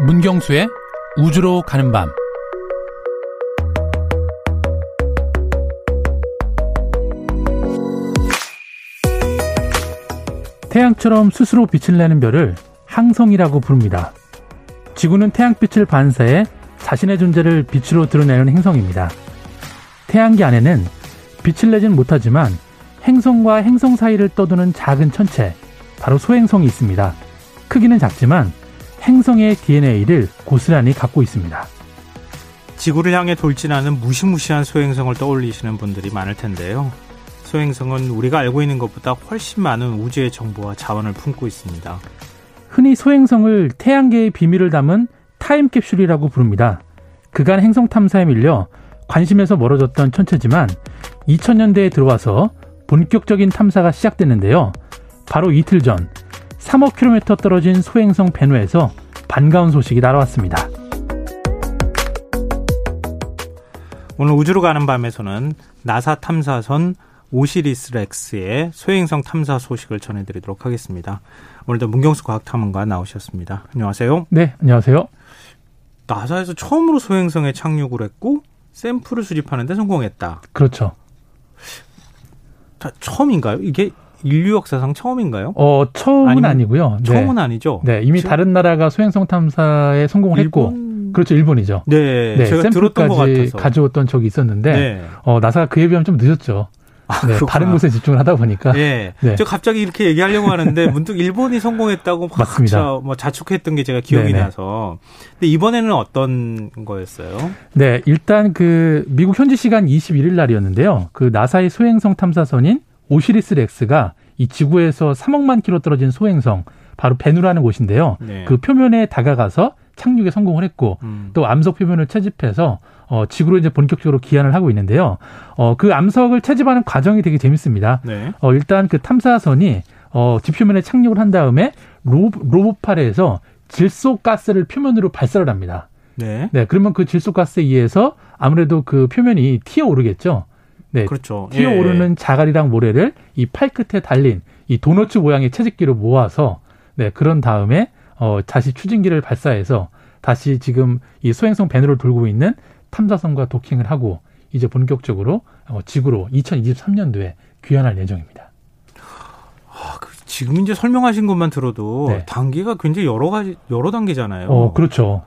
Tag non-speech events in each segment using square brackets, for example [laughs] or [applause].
문경수의 우주로 가는 밤. 태양처럼 스스로 빛을 내는 별을 항성이라고 부릅니다. 지구는 태양빛을 반사해 자신의 존재를 빛으로 드러내는 행성입니다. 태양계 안에는 빛을 내진 못하지만 행성과 행성 사이를 떠도는 작은 천체, 바로 소행성이 있습니다. 크기는 작지만 행성의 DNA를 고스란히 갖고 있습니다. 지구를 향해 돌진하는 무시무시한 소행성을 떠올리시는 분들이 많을 텐데요. 소행성은 우리가 알고 있는 것보다 훨씬 많은 우주의 정보와 자원을 품고 있습니다. 흔히 소행성을 태양계의 비밀을 담은 타임캡슐이라고 부릅니다. 그간 행성 탐사에 밀려 관심에서 멀어졌던 천체지만 2000년대에 들어와서 본격적인 탐사가 시작됐는데요. 바로 이틀 전 3억 킬로미터 떨어진 소행성 베누에서 반가운 소식이 날아왔습니다. 오늘 우주로 가는 밤에서는 나사 탐사선 오시리스 렉스의 소행성 탐사 소식을 전해드리도록 하겠습니다. 오늘도 문경수 과학탐험가 나오셨습니다. 안녕하세요. 네, 안녕하세요. 나사에서 처음으로 소행성에 착륙을 했고 샘플을 수집하는데 성공했다. 그렇죠. 자, 처음인가요? 이게 인류 역사상 처음인가요? 어, 처음은 아니고요. 네. 처음은 아니죠. 네, 이미 지금? 다른 나라가 소행성 탐사에 성공을 일본? 했고, 그렇죠, 일본이죠. 네, 네 제가 들었던 것 같아서 가져왔던 적이 있었는데, 네. 어, 나사가 그에 비하면 좀 늦었죠. 아, 네, 다른 곳에 집중을 하다 보니까. 네. 네. 저 갑자기 이렇게 얘기하려고 하는데 문득 일본이 성공했다고 맞습니다. 뭐 자축했던 게 제가 기억이 네네. 나서. 근데 이번에는 어떤 거였어요? 네, 일단 그 미국 현지 시간 21일 날이었는데요. 그 나사의 소행성 탐사선인 오시리스 렉스가 이 지구에서 3억만 킬로 떨어진 소행성 바로 베누라는 곳인데요. 네. 그 표면에 다가가서 착륙에 성공을 했고 음. 또 암석 표면을 채집해서 어, 지구로 이제 본격적으로 기한을 하고 있는데요. 어, 그 암석을 채집하는 과정이 되게 재밌습니다. 네. 어, 일단 그 탐사선이 어, 지표면에 착륙을 한 다음에 로, 로봇팔에서 질소 가스를 표면으로 발사를 합니다. 네. 네. 그러면 그 질소 가스에 의해서 아무래도 그 표면이 튀어 오르겠죠. 네. 그렇죠. 튀어 오르는 예. 자갈이랑 모래를 이 팔 끝에 달린 이 도너츠 모양의 채집기로 모아서 네, 그런 다음에 어, 다시 추진기를 발사해서 다시 지금 이 소행성 배너를 돌고 있는 탐사선과 도킹을 하고 이제 본격적으로 어, 지구로 2023년도에 귀환할 예정입니다. 아, 그 지금 이제 설명하신 것만 들어도 네. 단계가 굉장히 여러 가지 여러 단계잖아요. 어, 그렇죠.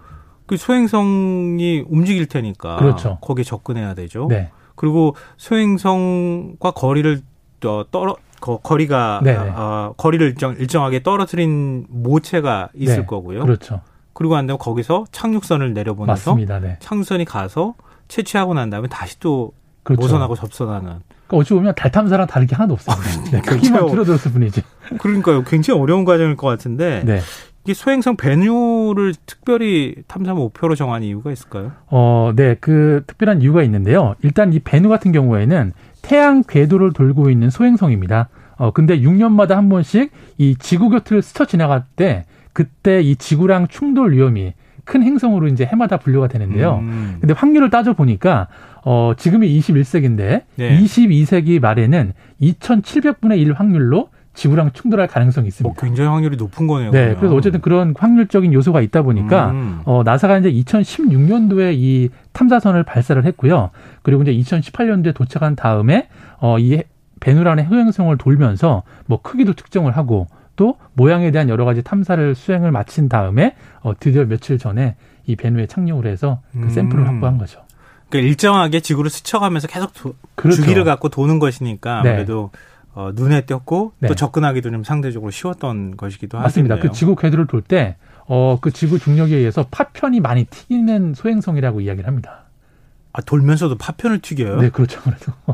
그 소행성이 움직일 테니까 그렇죠. 거기에 접근해야 되죠. 네. 그리고 소행성과 거리를 떨어 거, 거리가 네. 어, 거리를 일정, 일정하게 떨어뜨린 모체가 있을 네. 거고요. 그렇죠. 그리고 안 되면 거기서 착륙선을 내려보내서 맞습니다. 네. 착륙선이 가서 채취하고 난 다음에 다시 또 그렇죠. 모선하고 접선하는. 그러니까 어찌 보면 달 탐사랑 다른 게 하나도 없어요. 아, 네, 크기만 줄어들었을 뿐이지. 그러니까요. 굉장히 어려운 과정일 것 같은데. 네. 이 소행성 배뉴를 특별히 탐사 목표로 정한 이유가 있을까요? 어, 네, 그 특별한 이유가 있는데요. 일단 이 배뉴 같은 경우에는 태양 궤도를 돌고 있는 소행성입니다. 어, 근데 6년마다 한 번씩 이 지구 곁을 스쳐 지나갈 때 그때 이 지구랑 충돌 위험이 큰 행성으로 이제 해마다 분류가 되는데요. 음. 근데 확률을 따져 보니까 어 지금이 21세기인데 네. 22세기 말에는 2,700분의 1 확률로 지구랑 충돌할 가능성이 있습니다. 어, 굉장히 확률이 높은 거네요. 네, 그러면. 그래서 어쨌든 그런 확률적인 요소가 있다 보니까 음. 어, 나사가 이제 2016년도에 이 탐사선을 발사를 했고요. 그리고 이제 2018년도에 도착한 다음에 어, 이 베누란의 효행성을 돌면서 뭐 크기도 측정을 하고 또 모양에 대한 여러 가지 탐사를 수행을 마친 다음에 어, 드디어 며칠 전에 이 베누에 착륙을 해서 그 음. 샘플을 확보한 거죠. 그러니까 일정하게 지구를 스쳐가면서 계속 도, 그렇죠. 주기를 갖고 도는 것이니까 네. 아무래도 네. 어, 눈에 띄었고 네. 또 접근하기도 좀 상대적으로 쉬웠던 것이기도 하죠. 맞습니다. 그 지구 궤도를 돌 때 어, 그 지구 중력에 의해서 파편이 많이 튀는 소행성이라고 이야기를 합니다. 아, 돌면서도 파편을 튀겨요? 네, 그렇죠. 그래서 [laughs]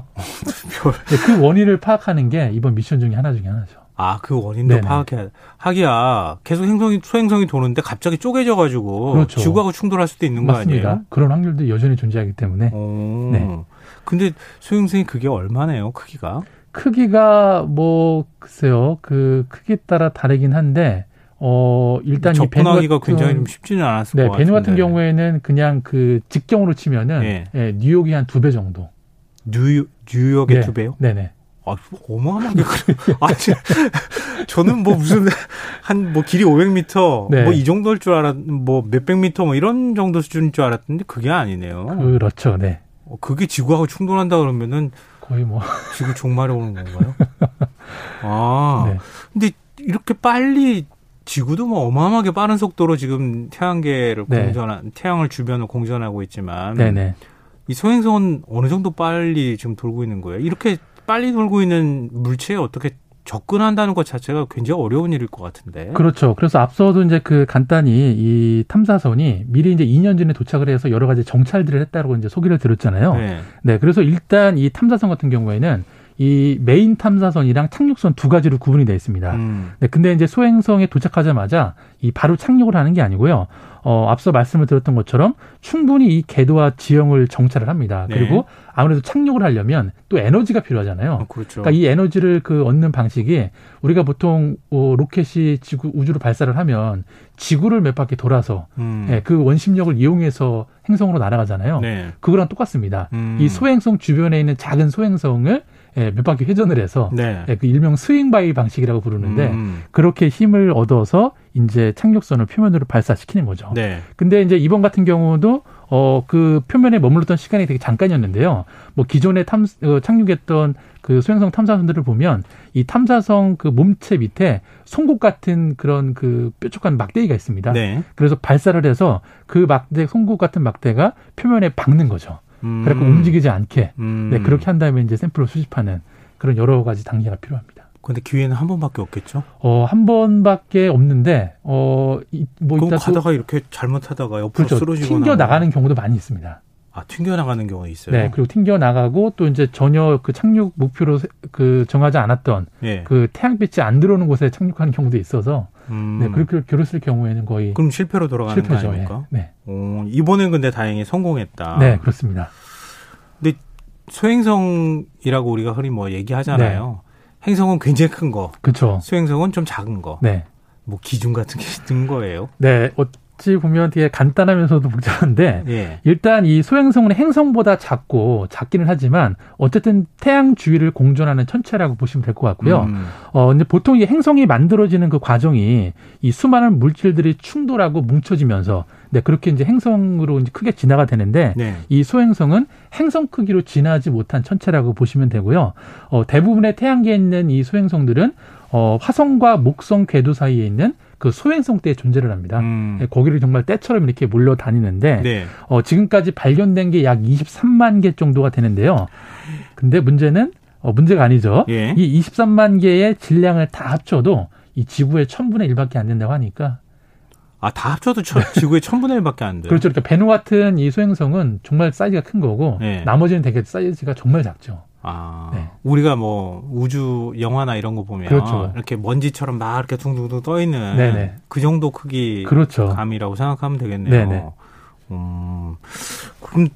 네, 그 원인을 파악하는 게 이번 미션 중에 하나 중에 하나죠. 아, 그 원인도 네네. 파악해야 하기야 계속 행성이 소행성이 도는데 갑자기 쪼개져 가지고 그렇죠. 지구하고 충돌할 수도 있는 맞습니다. 거 아니에요? 그런 확률도 여전히 존재하기 때문에. 오. 네. 근데 소행성이 그게 얼마네요, 크기가? 크기가 뭐 글쎄요. 그 크기에 따라 다르긴 한데 어 일단 이 같은 굉장히 좀 쉽지는 않았을 네. 베누 같은 경우에는 그냥 그 직경으로 치면은 네. 예, 뉴욕이 한 두 배 정도. 뉴 뉴욕의 네. 두 배요? 네네. 아, 어마어마하게 그래. [laughs] 아, 저는 뭐 무슨 한 뭐 길이 500m 네. 뭐이 정도일 줄 알았 뭐 몇백 미터 뭐 이런 정도 수준인 줄 알았는데 그게 아니네요. 그렇죠. 네. 어, 그게 지구하고 충돌한다 그러면은 거의 뭐 [laughs] 지구 종말이 오는 건가요? [laughs] 아. 네. 근데 이렇게 빨리 지구도 뭐 어마어마하게 빠른 속도로 지금 태양계를 네. 공전한 태양을 주변을 공전하고 있지만 네네. 이 소행성은 어느 정도 빨리 지금 돌고 있는 거예요. 이렇게 빨리 돌고 있는 물체에 어떻게 접근한다는 것 자체가 굉장히 어려운 일일 것 같은데. 그렇죠. 그래서 앞서도 이제 그 간단히 이 탐사선이 미리 이제 2년 전에 도착을 해서 여러 가지 정찰들을 했다고 이제 소개를 들었잖아요. 네. 네. 그래서 일단 이 탐사선 같은 경우에는 이 메인 탐사선이랑 착륙선 두 가지로 구분이 되어 있습니다. 음. 네, 근데 이제 소행성에 도착하자마자 이 바로 착륙을 하는 게 아니고요. 어, 앞서 말씀을 드렸던 것처럼 충분히 이 궤도와 지형을 정찰을 합니다. 네. 그리고 아무래도 착륙을 하려면 또 에너지가 필요하잖아요. 어, 그렇죠. 그러니까 이 에너지를 그 얻는 방식이 우리가 보통 어, 로켓이 지구 우주로 발사를 하면 지구를 몇 바퀴 돌아서 음. 예, 그 원심력을 이용해서 행성으로 날아가잖아요. 네. 그거랑 똑같습니다. 음. 이 소행성 주변에 있는 작은 소행성을 예, 몇 바퀴 회전을 해서 네. 예, 그 일명 스윙바이 방식이라고 부르는데 음. 그렇게 힘을 얻어서 이제 착륙선을 표면으로 발사시키는 거죠. 네. 근데 이제 이번 같은 경우도 어, 그 표면에 머물렀던 시간이 되게 잠깐이었는데요. 뭐 기존에 탐, 어, 착륙했던 그 소행성 탐사선들을 보면 이 탐사성 그 몸체 밑에 송곳 같은 그런 그 뾰족한 막대기가 있습니다. 네. 그래서 발사를 해서 그 막대, 송곳 같은 막대가 표면에 박는 거죠. 음. 그래서 움직이지 않게. 음. 네, 그렇게 한 다음에 이제 샘플을 수집하는 그런 여러 가지 단계가 필요합니다. 근데 기회는 한 번밖에 없겠죠? 어, 한 번밖에 없는데, 어, 뭐, 그럼 가다가 이렇게 잘못하다가 옆으로 그렇죠. 쓰러지거나. 튕겨 나가는 경우도 많이 있습니다. 아, 튕겨 나가는 경우가 있어요. 네, 그리고 튕겨 나가고 또 이제 전혀 그 착륙 목표로 그 정하지 않았던 예. 그 태양빛이 안 들어오는 곳에 착륙하는 경우도 있어서 음. 네, 그렇게 결했을 경우에는 거의 그럼 실패로 돌아가는 실패죠, 거 아닙니까? 예. 네. 오, 이번엔 근데 다행히 성공했다. 네, 그렇습니다. 근데 소행성이라고 우리가 흔히 뭐 얘기하잖아요. 네. 행성은 굉장히 큰 거. 그렇죠. 수행성은 좀 작은 거. 네. 뭐 기준 같은 게 있는 거예요. 네. 어찌 보면 되게 간단하면서도 복잡한데 예. 일단 이 소행성은 행성보다 작고 작기는 하지만 어쨌든 태양 주위를 공전하는 천체라고 보시면 될 것 같고요. 음. 어 근데 보통 이 행성이 만들어지는 그 과정이 이 수많은 물질들이 충돌하고 뭉쳐지면서 네, 그렇게 이제 행성으로 이제 크게 진화가 되는데 네. 이 소행성은 행성 크기로 진화하지 못한 천체라고 보시면 되고요. 어, 대부분의 태양계에 있는 이 소행성들은 어, 화성과 목성 궤도 사이에 있는 그 소행성 때에 존재를 합니다. 음. 네, 거기를 정말 때처럼 이렇게 몰려다니는데 네. 어, 지금까지 발견된 게 약 23만 개 정도가 되는데요. 근데 문제는 어, 문제가 아니죠. 예. 이 23만 개의 질량을 다 합쳐도 이 지구의 천분의 일밖에 안 된다고 하니까 아, 다 합쳐도 저, 지구의 천분의 일밖에 안 돼요. 그렇죠. 그러니까 배노 같은 이 소행성은 정말 사이즈가 큰 거고 네. 나머지는 되게 사이즈가 정말 작죠. 아, 네. 우리가 뭐 우주 영화나 이런 거 보면 그렇죠. 이렇게 먼지처럼 막 이렇게 둥둥둥 떠 있는 네네. 그 정도 크기 그렇죠. 감이라고 생각하면 되겠네요. 네네. 음, 그럼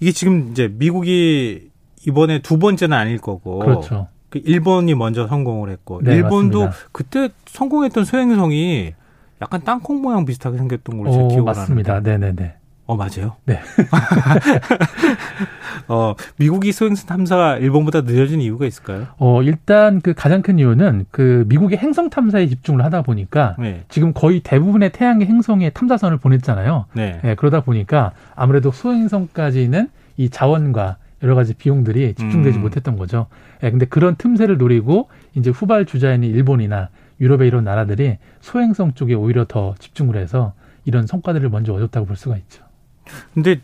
이게 지금 이제 미국이 이번에 두 번째는 아닐 거고 그렇죠. 그 일본이 먼저 성공을 했고 네, 일본도 맞습니다. 그때 성공했던 소행성이 약간 땅콩 모양 비슷하게 생겼던 걸로 제가 기억을 맞습니다. 하는데. 네네네. 어 맞아요. 네. [laughs] 어 미국이 소행성 탐사가 일본보다 늦어진 이유가 있을까요? 어 일단 그 가장 큰 이유는 그 미국의 행성 탐사에 집중을 하다 보니까 네. 지금 거의 대부분의 태양의 행성에 탐사선을 보냈잖아요. 네. 네. 그러다 보니까 아무래도 소행성까지는 이 자원과 여러 가지 비용들이 집중되지 음. 못했던 거죠. 예, 네, 근데 그런 틈새를 노리고 이제 후발 주자인 일본이나 유럽의 이런 나라들이 소행성 쪽에 오히려 더 집중을 해서 이런 성과들을 먼저 얻었다고 볼 수가 있죠. 근데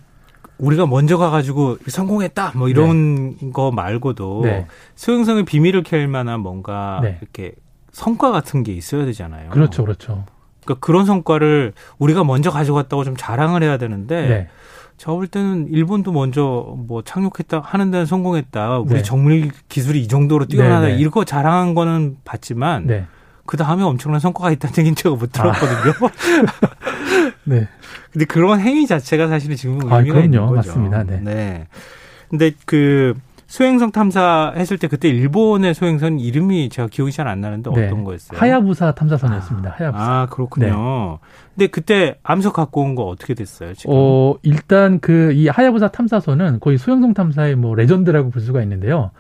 우리가 먼저 가가지고 성공했다 뭐 이런 네. 거 말고도 네. 소행성의 비밀을 캘 만한 뭔가 네. 이렇게 성과 같은 게 있어야 되잖아요. 그렇죠, 그렇죠. 그러니까 그런 성과를 우리가 먼저 가져갔다고 좀 자랑을 해야 되는데 네. 저볼 때는 일본도 먼저 뭐 착륙했다 하는 데는 성공했다. 우리 네. 정밀 기술이 이 정도로 뛰어나다 네, 이거 자랑한 거는 봤지만 그 다음에 엄청난 성과가 있다는 [laughs] 얘기는 제가 못 들었거든요. 아. 네. 근데 그런 행위 자체가 사실은 지금 의미가 아, 있는 거죠. 맞습니다. 네. 네. 근데 그 소행성 탐사 했을 때 그때 일본의 소행선 이름이 제가 기억이 잘 안 나는데 네. 어떤 거였어요? 하야부사 탐사선이었습니다. 아, 하야부사. 아, 그렇군요. 네. 근데 그때 암석 갖고 온 거 어떻게 됐어요? 지금? 어, 일단 그 이 하야부사 탐사선은 거의 소행성 탐사의 뭐 레전드라고 볼 수가 있는데요.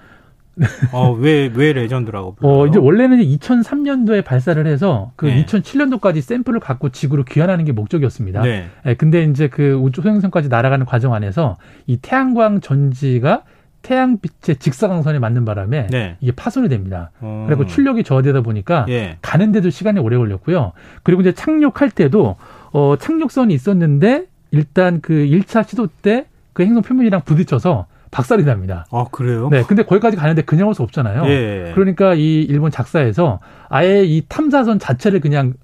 어, 왜, 왜 레전드라고 불러요? 어, 이제 원래는 2003년도에 발사를 해서 그 네. 2007년도까지 샘플을 갖고 지구로 귀환하는 게 목적이었습니다. 네. 네. 근데 이제 그 우주 소행성까지 날아가는 과정 안에서 이 태양광 전지가 태양빛의 직사광선에 맞는 바람에 네. 이게 파손이 됩니다. 음. 그리고 출력이 저하되다 보니까 예. 가는데도 시간이 오래 걸렸고요. 그리고 이제 착륙할 때도 어 착륙선이 있었는데 일단 그 1차 시도 때 그 행성 표면이랑 부딪혀서 박살이 납니다. 아, 그래요? 네. 근데 거기까지 가는데 그냥 올 수 없잖아요. 예. 그러니까 이 일본 작사에서 아예 이 탐사선 자체를 그냥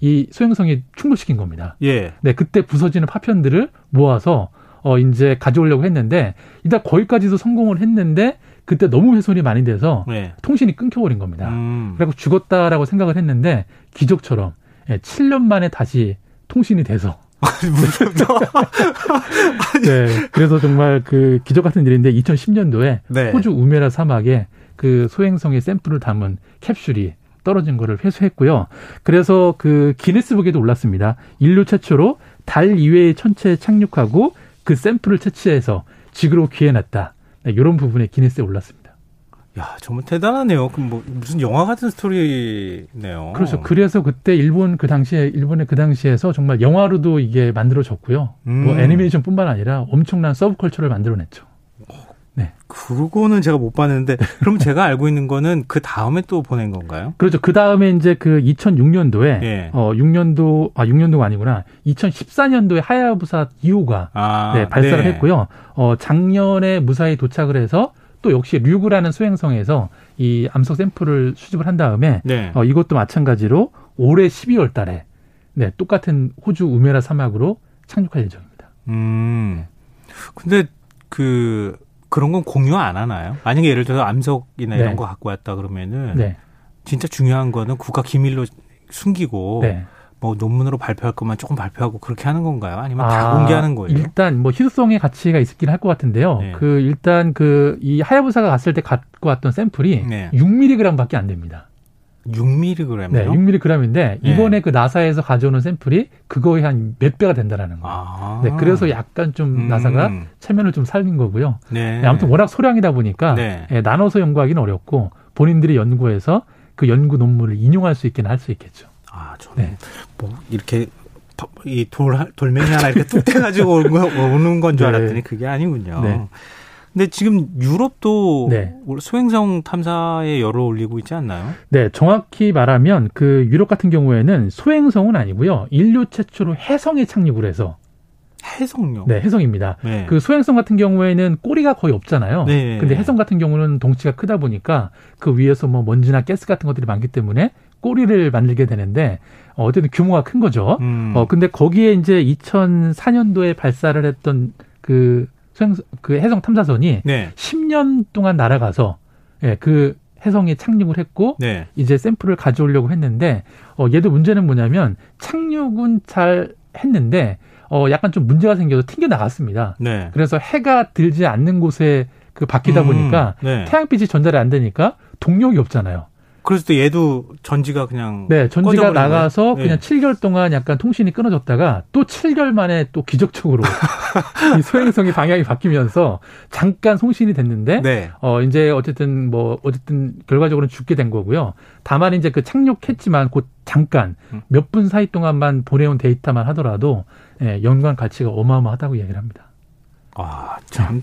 이 소행성에 충돌시킨 겁니다. 예. 네. 그때 부서지는 파편들을 모아서 어 이제 가져오려고 했는데 일단 거기까지도 성공을 했는데 그때 너무 훼손이 많이 돼서 네. 통신이 끊겨버린 겁니다. 음. 그리고 죽었다라고 생각을 했는데 기적처럼 예, 7년 만에 다시 통신이 돼서 [laughs] 네. 그래서 정말 그 기적 같은 일인데 2010년도에 네. 호주 우메라 사막에 그 소행성의 샘플을 담은 캡슐이 떨어진 거를 회수했고요. 그래서 그 기네스북에도 올랐습니다. 인류 최초로 달 이외의 천체에 착륙하고 그 샘플을 채취해서 지구로 귀해놨다. 네, 이런 부분에 기네스에 올랐습니다. 야, 정말 대단하네요. 그럼 뭐 무슨 영화 같은 스토리네요. 그렇죠. 그래서 그때 일본 그 당시에 일본의 그 당시에서 정말 영화로도 이게 만들어졌고요. 뭐 음. 뭐 애니메이션뿐만 아니라 엄청난 서브컬처를 만들어냈죠. 네. 그거는 제가 못 봤는데 그럼 [laughs] 제가 알고 있는 거는 그 다음에 또 보낸 건가요? 그렇죠. 그 다음에 이제 그 2006년도에 예. 어 6년도 아 6년도가 아니구나. 2014년도에 하야부사 2호가 아, 네, 발사를 네. 했고요. 어 작년에 무사히 도착을 해서 또 역시 류구라는 수행성에서 이 암석 샘플을 수집을 한 다음에 네. 어, 이것도 마찬가지로 올해 12월 달에 네, 똑같은 호주 우메라 사막으로 착륙할 예정입니다. 음. 근데 그 그런 건 공유 안 하나요? 만약에 예를 들어서 암석이나 네. 이런 거 갖고 왔다 그러면은 네. 진짜 중요한 거는 국가 기밀로 숨기고 네. 뭐 논문으로 발표할 것만 조금 발표하고 그렇게 하는 건가요? 아니면 아, 다 공개하는 거예요? 일단 뭐 희소성의 가치가 있긴 할 것 같은데요. 네. 그 일단 그 이 하야부사가 갔을 때 갖고 왔던 샘플이 네. 6mg밖에 안 됩니다. 6mg요? 네, 6mg인데 네. 이번에 그 나사에서 가져오는 샘플이 그거에 한몇 배가 된다라는 거예요. 아. 네, 그래서 약간 좀 음. 나사가 체면을 좀 살린 거고요. 네. 네, 아무튼 워낙 소량이다 보니까 네. 예, 나눠서 연구하기는 어렵고 본인들이 연구해서 그 연구 논문을 인용할 수 있기는 할 수 있겠죠. 아, 저는 네. 뭐 이렇게 이 돌, 돌멩이 하나 이렇게 뚝 떼가지고 오는 건줄 네. 알았더니 그게 아니군요. 네. 근데 지금 유럽도 네. 소행성 탐사에 열을 올리고 있지 않나요? 네, 정확히 말하면 그 유럽 같은 경우에는 소행성은 아니고요. 인류 최초로 해성에 착륙을 해서 해성요? 네, 해성입니다. 네. 그 소행성 같은 경우에는 꼬리가 거의 없잖아요. 네. 근데 해성 같은 경우는 덩치가 크다 보니까 그 위에서 뭐 먼지나 가스 같은 것들이 많기 때문에 꼬리를 만들게 되는데 어, 어쨌든 규모가 큰 거죠. 음. 어 근데 거기에 이제 2004년도에 발사를 했던 그 수행 그 해성 탐사선이 네. 10년 동안 날아가서 예, 그 해성에 착륙을 했고 네. 이제 샘플을 가져오려고 했는데 어 얘도 문제는 뭐냐면 착륙은 잘 했는데 어 약간 좀 문제가 생겨서 튕겨 나갔습니다. 네. 그래서 해가 들지 않는 곳에 그 바뀌다 음, 보니까 네. 태양빛이 전달이 안 되니까 동력이 없잖아요. 그래서 또 얘도 전지가 그냥 네 전지가 나가서 네. 그냥 7개월 동안 약간 통신이 끊어졌다가 또 7개월 만에 또 기적적으로 [laughs] 이 소행성이 방향이 바뀌면서 잠깐 송신이 됐는데 네. 어 이제 어쨌든 뭐 어쨌든 결과적으로는 죽게 된 거고요. 다만 이제 그 착륙했지만 곧 잠깐 음. 몇분 사이 동안만 보내온 데이터만 하더라도 예, 연관 가치가 어마어마하다고 얘기를 합니다. 아참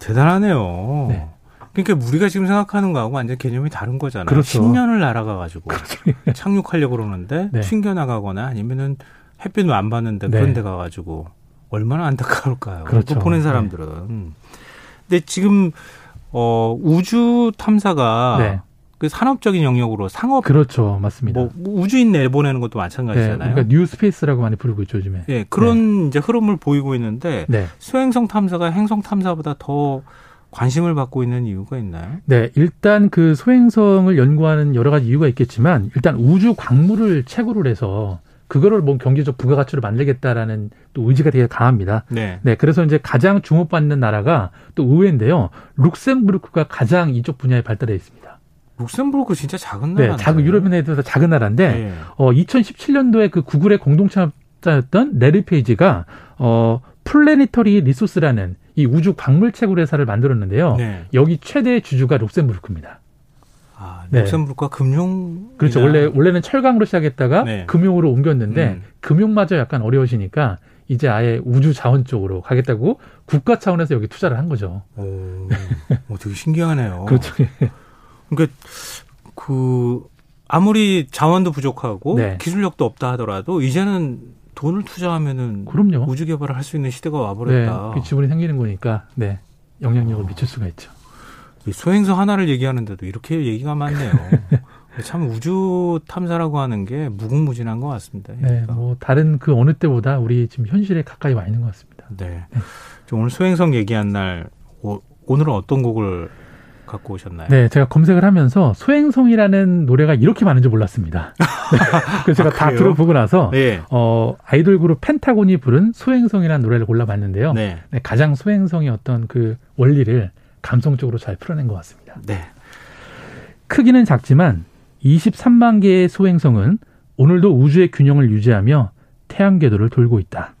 대단하네요. 네. 그러니까 우리가 지금 생각하는 거하고 완전 개념이 다른 거잖아요. 그렇죠. 10년을 날아가 가지고 그렇죠. 착륙하려고 그러는데 네. 튕겨 나가거나 아니면은 햇빛을 안 받는데 네. 그런 데 가 가지고 얼마나 안타까울까요? 그렇죠. 보는 사람들은. 네. 근데 지금 어 우주 탐사가 네. 그 산업적인 영역으로 상업 그렇죠 맞습니다. 뭐 우주인 내보내는 것도 마찬가지잖아요. 네, 그러니까 New Space라고 많이 부르고 있죠 요즘에. 네, 그런 네. 이제 흐름을 보이고 있는데 네. 소행성 탐사가 행성 탐사보다 더 관심을 받고 있는 이유가 있나요? 네, 일단 그 소행성을 연구하는 여러 가지 이유가 있겠지만 일단 우주 광물을 채굴을 해서 그거를 뭐 경제적 부가가치로 만들겠다라는 또 의지가 되게 강합니다. 네. 네. 그래서 이제 가장 주목받는 나라가 또 의외인데요. 룩셈부르크가 가장 이쪽 분야에 발달해 있습니다. 룩셈부르크 진짜 작은 나라. 네, 작은 유럽 내에도 작은 나라인데 네. 어 2017년도에 그 구글의 공동 창업자였던 래리 페이지가 어 Planetary Resources라는 이 우주 광물 채굴 회사를 만들었는데요. 네. 여기 최대 주주가 룩셈부르크입니다. 아, 네. 룩셈부르크가 금융 그렇죠. 원래 원래는 철강으로 시작했다가 네. 금융으로 옮겼는데 음. 금융마저 약간 어려우시니까 이제 아예 우주 자원 쪽으로 가겠다고 국가 차원에서 여기 투자를 한 거죠. 오, 오 되게 신기하네요. [laughs] 그렇죠. 그러니까 그 아무리 자원도 부족하고 네. 기술력도 없다 하더라도 이제는 돈을 투자하면은 그럼요. 우주 개발을 할 수 있는 시대가 와버렸다. 네, 그 지분이 생기는 거니까 네 영향력을 미칠 수가 있죠. 소행성 하나를 얘기하는데도 이렇게 얘기가 많네요. [laughs] 참 우주 탐사라고 하는 게 무궁무진한 것 같습니다. 네, 그러니까. 뭐 다른 그 어느 때보다 우리 지금 현실에 가까이 와 있는 것 같습니다. 네. 네. 오늘 소행성 얘기한 날 오, 오늘은 어떤 곡을 갖고 오셨나요? 네, 제가 검색을 하면서 소행성이라는 노래가 이렇게 많은 줄 몰랐습니다. 네. [laughs] 그래서 제가 아, 다 들어보고 나서 네. 어, 아이돌 그룹 펜타곤이 부른 소행성이라는 노래를 골라봤는데요. 네. 네, 가장 소행성의 어떤 그 원리를 감성적으로 잘 풀어낸 것 같습니다. 네. 크기는 작지만 23만 개의 소행성은 오늘도 우주의 균형을 유지하며 태양 궤도를 돌고 있다.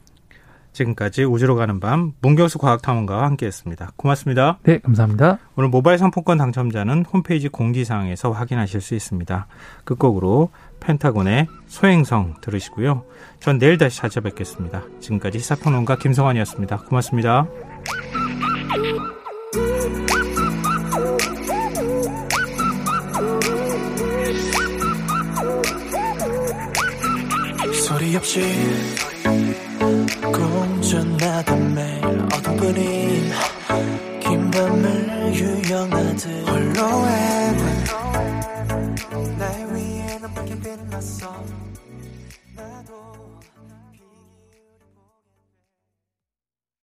지금까지 우주로 가는 밤 문경수 과학탐험가와 함께했습니다. 고맙습니다. 네, 감사합니다. 오늘 모바일 상품권 당첨자는 홈페이지 공지사항에서 확인하실 수 있습니다. 끝곡으로 펜타곤의 소행성 들으시고요. 전 내일 다시 찾아뵙겠습니다. 지금까지 시사평론가 김성환이었습니다. 고맙습니다. 소리 없이 어쩐나다 매일 어둠뿐인 긴 밤을 유영하듯. 홀로해